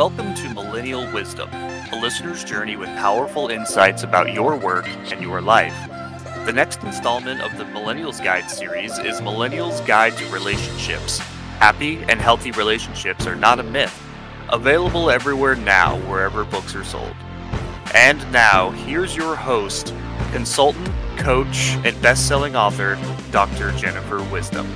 Welcome to Millennial Wisdom, a listener's journey with powerful insights about your work and your life. The next installment of the Millennials Guide series is Millennials Guide to Relationships. Happy and healthy relationships are not a myth. Available everywhere now, wherever books are sold. And now, here's your host, consultant, coach, and best selling author, Dr. Jennifer Wisdom.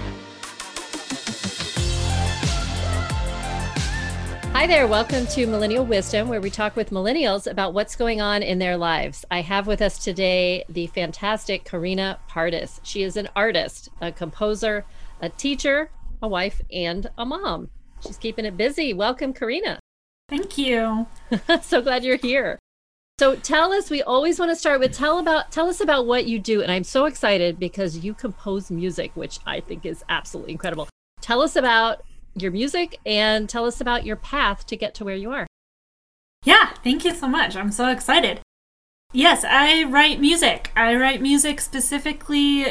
Hi there, welcome to Millennial Wisdom, where we talk with millennials about what's going on in their lives. I have with us today the fantastic Karina Pardus. She is an artist, a composer, a teacher, a wife, and a mom. She's keeping it busy. Welcome, Karina. Thank you. so glad you're here. So tell us, we always want to start with tell about tell us about what you do. And I'm so excited because you compose music, which I think is absolutely incredible. Tell us about your music and tell us about your path to get to where you are. Yeah, thank you so much. I'm so excited. Yes, I write music. I write music specifically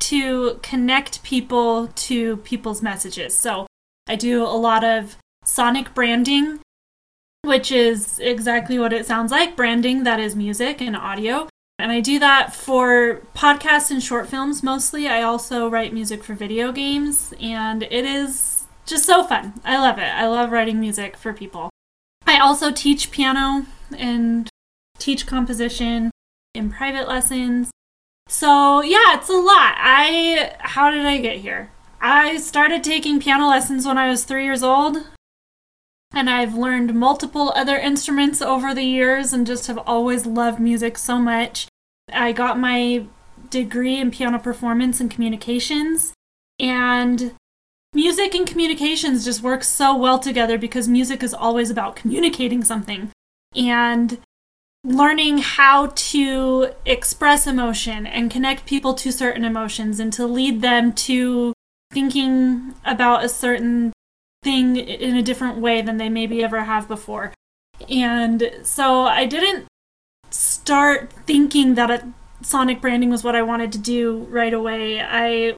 to connect people to people's messages. So I do a lot of sonic branding, which is exactly what it sounds like branding that is music and audio. And I do that for podcasts and short films mostly. I also write music for video games, and it is just so fun. I love it. I love writing music for people. I also teach piano and teach composition in private lessons. So, yeah, it's a lot. I how did I get here? I started taking piano lessons when I was 3 years old. And I've learned multiple other instruments over the years and just have always loved music so much. I got my degree in piano performance and communications and music and communications just work so well together because music is always about communicating something and learning how to express emotion and connect people to certain emotions and to lead them to thinking about a certain thing in a different way than they maybe ever have before. And so I didn't start thinking that sonic branding was what I wanted to do right away. I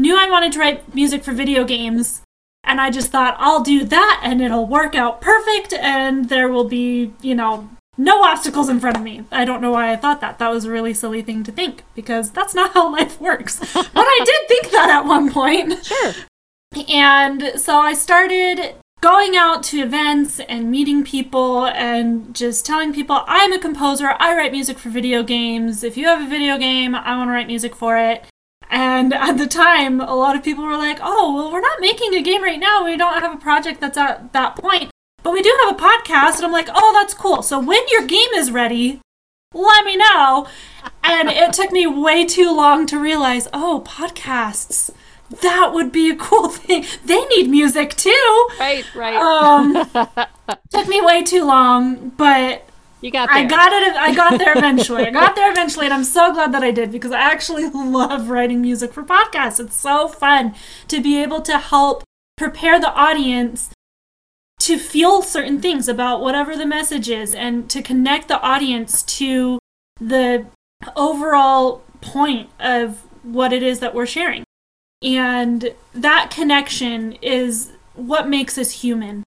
knew I wanted to write music for video games, and I just thought, I'll do that and it'll work out perfect, and there will be, you know, no obstacles in front of me. I don't know why I thought that. That was a really silly thing to think because that's not how life works. but I did think that at one point. Sure. And so I started going out to events and meeting people and just telling people I'm a composer, I write music for video games. If you have a video game, I want to write music for it. And at the time, a lot of people were like, oh, well, we're not making a game right now. We don't have a project that's at that point. But we do have a podcast. And I'm like, oh, that's cool. So when your game is ready, let me know. And it took me way too long to realize, oh, podcasts. That would be a cool thing. They need music too. Right, right. Um, took me way too long, but you got there. I got it. I got there eventually. I got there eventually, and I'm so glad that I did because I actually love writing music for podcasts. It's so fun to be able to help prepare the audience to feel certain things about whatever the message is and to connect the audience to the overall point of what it is that we're sharing. And that connection is what makes us human.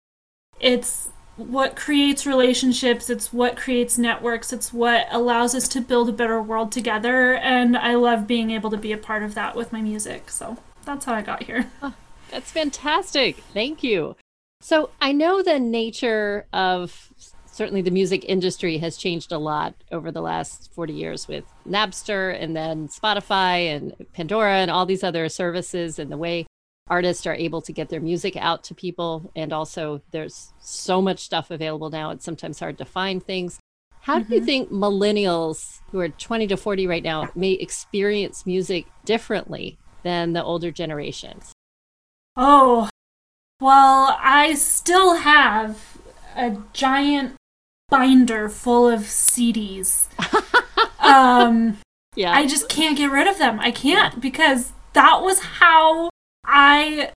It's what creates relationships, it's what creates networks, it's what allows us to build a better world together. And I love being able to be a part of that with my music. So that's how I got here. Oh, that's fantastic. Thank you. So I know the nature of certainly the music industry has changed a lot over the last 40 years with Napster and then Spotify and Pandora and all these other services and the way artists are able to get their music out to people. And also, there's so much stuff available now, it's sometimes hard to find things. How mm-hmm. do you mm-hmm. think millennials who are 20 to 40 right now may experience music differently than the older generations? Oh, well, I still have a giant binder full of CDs. um, yeah. I just can't get rid of them. I can't because that was how I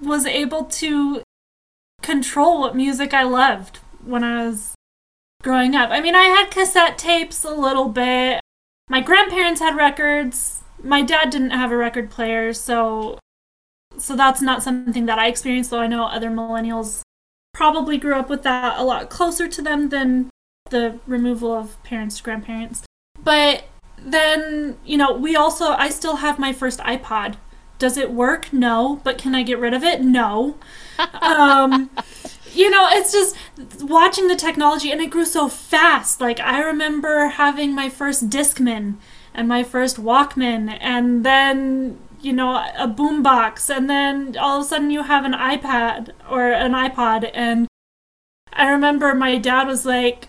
was able to control what music I loved when I was growing up. I mean, I had cassette tapes a little bit. My grandparents had records. My dad didn't have a record player, so so that's not something that I experienced, though I know other millennials probably grew up with that a lot closer to them than the removal of parents to grandparents. But then, you know, we also, I still have my first iPod. Does it work? No. But can I get rid of it? No. um, you know, it's just watching the technology, and it grew so fast. Like, I remember having my first Discman and my first Walkman, and then you know a boombox, and then all of a sudden you have an iPad or an iPod, and I remember my dad was like,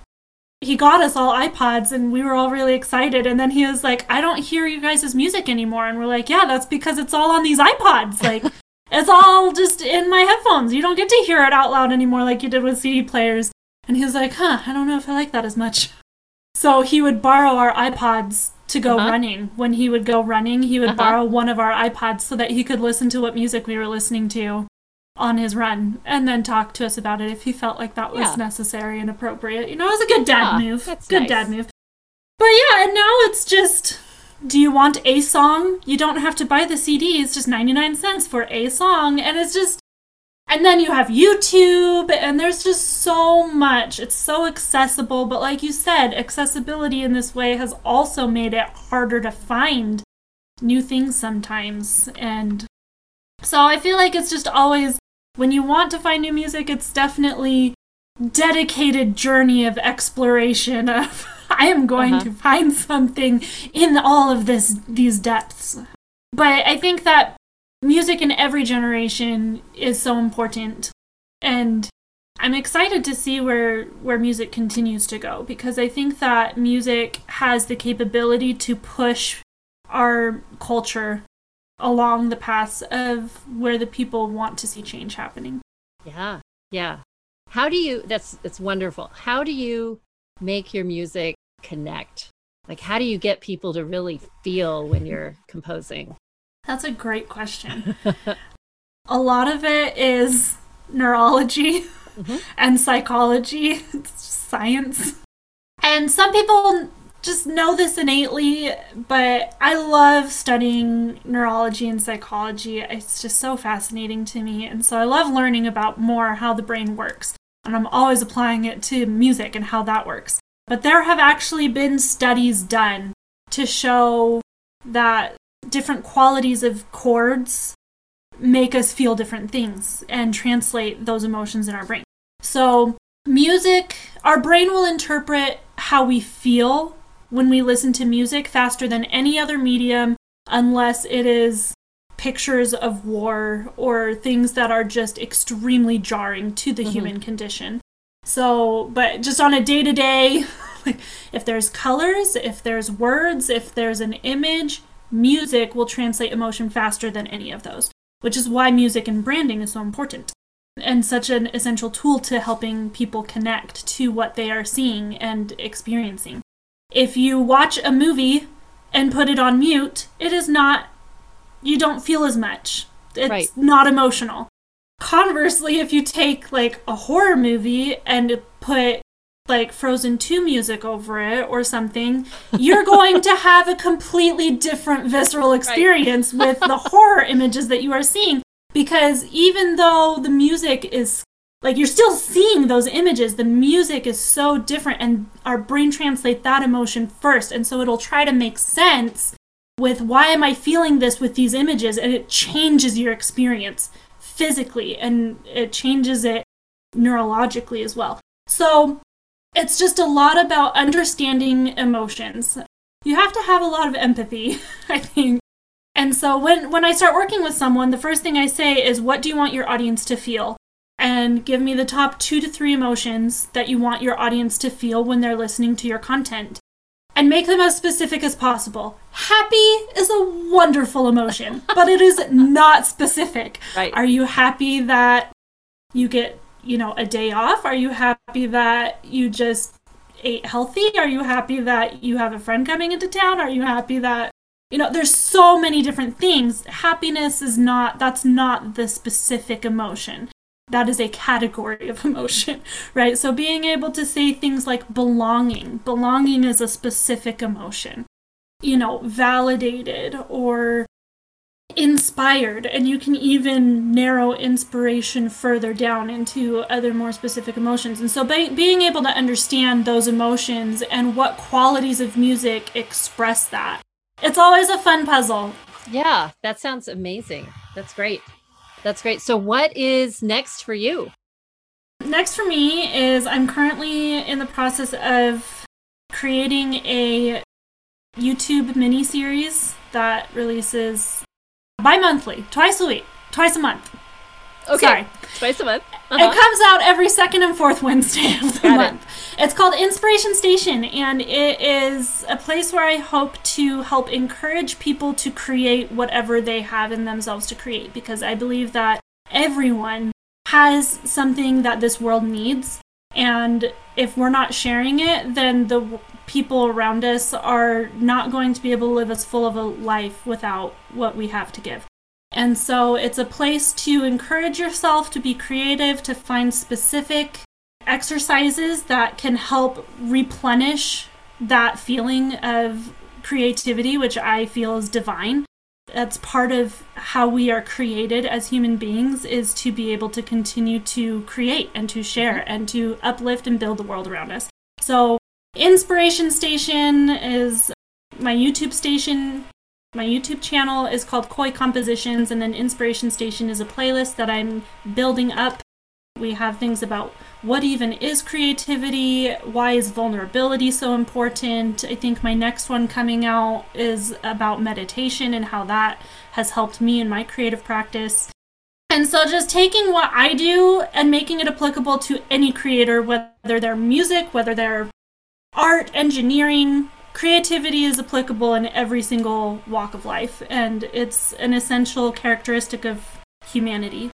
he got us all iPods and we were all really excited. And then he was like, I don't hear you guys' music anymore. And we're like, yeah, that's because it's all on these iPods. Like, it's all just in my headphones. You don't get to hear it out loud anymore like you did with CD players. And he was like, huh, I don't know if I like that as much. So he would borrow our iPods to go uh-huh. running. When he would go running, he would uh-huh. borrow one of our iPods so that he could listen to what music we were listening to on his run and then talk to us about it if he felt like that was yeah. necessary and appropriate. You know, it was a good dad yeah, move. Good nice. dad move. But yeah, and now it's just do you want a song? You don't have to buy the CD. It's just 99 cents for a song and it's just and then you have YouTube and there's just so much. It's so accessible, but like you said, accessibility in this way has also made it harder to find new things sometimes and so I feel like it's just always when you want to find new music, it's definitely dedicated journey of exploration of I am going uh-huh. to find something in all of this these depths. But I think that music in every generation is so important and I'm excited to see where where music continues to go because I think that music has the capability to push our culture along the paths of where the people want to see change happening. Yeah. Yeah. How do you that's that's wonderful. How do you make your music connect? Like how do you get people to really feel when you're composing? That's a great question. a lot of it is neurology mm-hmm. and psychology, it's science. And some people just know this innately, but I love studying neurology and psychology. It's just so fascinating to me. And so I love learning about more how the brain works. And I'm always applying it to music and how that works. But there have actually been studies done to show that different qualities of chords make us feel different things and translate those emotions in our brain. So, music, our brain will interpret how we feel when we listen to music faster than any other medium, unless it is pictures of war or things that are just extremely jarring to the mm-hmm. human condition. So, but just on a day to day, like if there's colors, if there's words, if there's an image, music will translate emotion faster than any of those, which is why music and branding is so important and such an essential tool to helping people connect to what they are seeing and experiencing if you watch a movie and put it on mute, it is not, you don't feel as much. It's right. not emotional. Conversely, if you take like a horror movie and put like Frozen 2 music over it or something, you're going to have a completely different visceral experience right. with the horror images that you are seeing. Because even though the music is like you're still seeing those images. The music is so different and our brain translates that emotion first. And so it'll try to make sense with why am i feeling this with these images? And it changes your experience physically and it changes it neurologically as well. So it's just a lot about understanding emotions. You have to have a lot of empathy i think. And so when when i start working with someone the first thing i say is what do you want your audience to feel and give me the top two to three emotions that you want your audience to feel when they're listening to your content. And make them as specific as possible. Happy is a wonderful emotion, but it is not specific. Right. Are you happy that you get, you know, a day off? Are you happy that you just ate healthy? Are you happy that you have a friend coming into town? Are you happy that you know there's so many different things happiness is not that's not the specific emotion that is a category of emotion, right? So being able to say things like belonging, belonging is a specific emotion, you know, validated or inspired. And you can even narrow inspiration further down into other more specific emotions. And so be- being able to understand those emotions and what qualities of music express that it's always a fun puzzle. Yeah that sounds amazing. That's great that's great so what is next for you next for me is i'm currently in the process of creating a youtube mini series that releases bi-monthly, twice a week, twice a month. Okay, Sorry. twice a month. Uh-huh. It comes out every second and fourth Wednesday of the Got month. It. It's called Inspiration Station, and it is a place where I hope to help encourage people to create whatever they have in themselves to create, because I believe that everyone has something that this world needs, and if we're not sharing it, then the people around us are not going to be able to live as full of a life without what we have to give. And so it's a place to encourage yourself to be creative, to find specific exercises that can help replenish that feeling of creativity, which I feel is divine. That's part of how we are created as human beings is to be able to continue to create and to share mm-hmm. and to uplift and build the world around us. So Inspiration Station is my YouTube station. My YouTube channel is called Coy Compositions, and then Inspiration Station is a playlist that I'm building up. We have things about what even is creativity, why is vulnerability so important. I think my next one coming out is about meditation and how that has helped me in my creative practice. And so just taking what I do and making it applicable to any creator, whether they're music, whether they're art, engineering, creativity is applicable in every single walk of life, and it's an essential characteristic of humanity.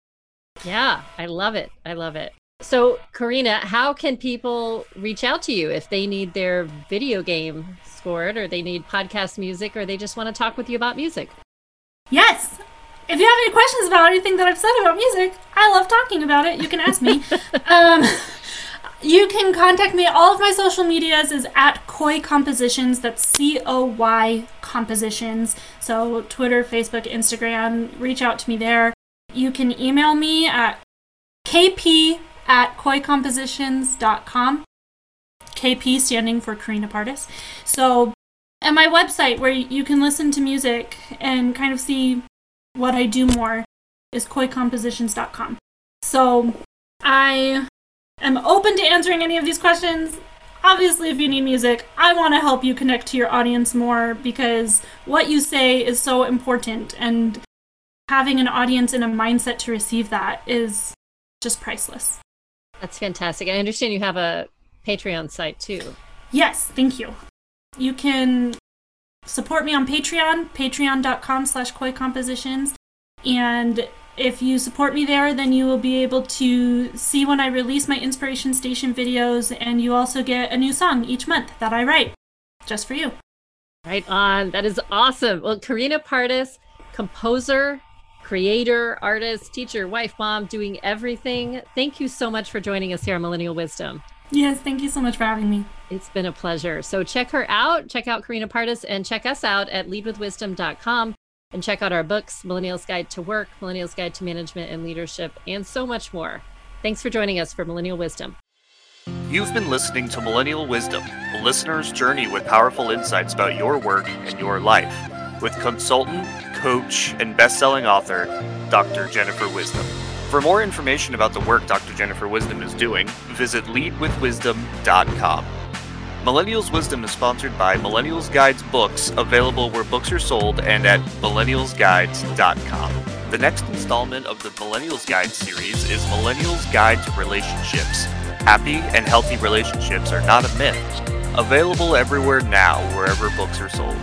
Yeah, I love it. I love it. So, Karina, how can people reach out to you if they need their video game scored or they need podcast music or they just want to talk with you about music? Yes. If you have any questions about anything that I've said about music, I love talking about it. You can ask me. um, you can contact me. All of my social medias is at Coy Compositions. That's C O Y Compositions. So Twitter, Facebook, Instagram. Reach out to me there. You can email me at kp at coycompositions.com. KP standing for Karina Pardus. So, and my website where you can listen to music and kind of see what I do more is coycompositions.com. So, I am open to answering any of these questions. Obviously, if you need music, I want to help you connect to your audience more because what you say is so important, and having an audience in a mindset to receive that is just priceless. That's fantastic. I understand you have a Patreon site too. Yes, thank you. You can support me on Patreon, patreon.com slash coy compositions. And if you support me there, then you will be able to see when I release my Inspiration Station videos, and you also get a new song each month that I write just for you. Right on. That is awesome. Well, Karina Pardus, composer, creator, artist, teacher, wife, mom, doing everything. Thank you so much for joining us here on Millennial Wisdom. Yes, thank you so much for having me. It's been a pleasure. So check her out, check out Karina Pardus, and check us out at leadwithwisdom.com and check out our books Millennials Guide to Work, Millennials Guide to Management and Leadership, and so much more. Thanks for joining us for Millennial Wisdom. You've been listening to Millennial Wisdom, a listener's journey with powerful insights about your work and your life, with consultant, coach, and best-selling author Dr. Jennifer Wisdom. For more information about the work Dr. Jennifer Wisdom is doing, visit leadwithwisdom.com. Millennials Wisdom is sponsored by Millennials Guides books, available where books are sold and at millennialsguides.com. The next installment of the Millennials Guide series is Millennials Guide to Relationships. Happy and healthy relationships are not a myth. Available everywhere now, wherever books are sold.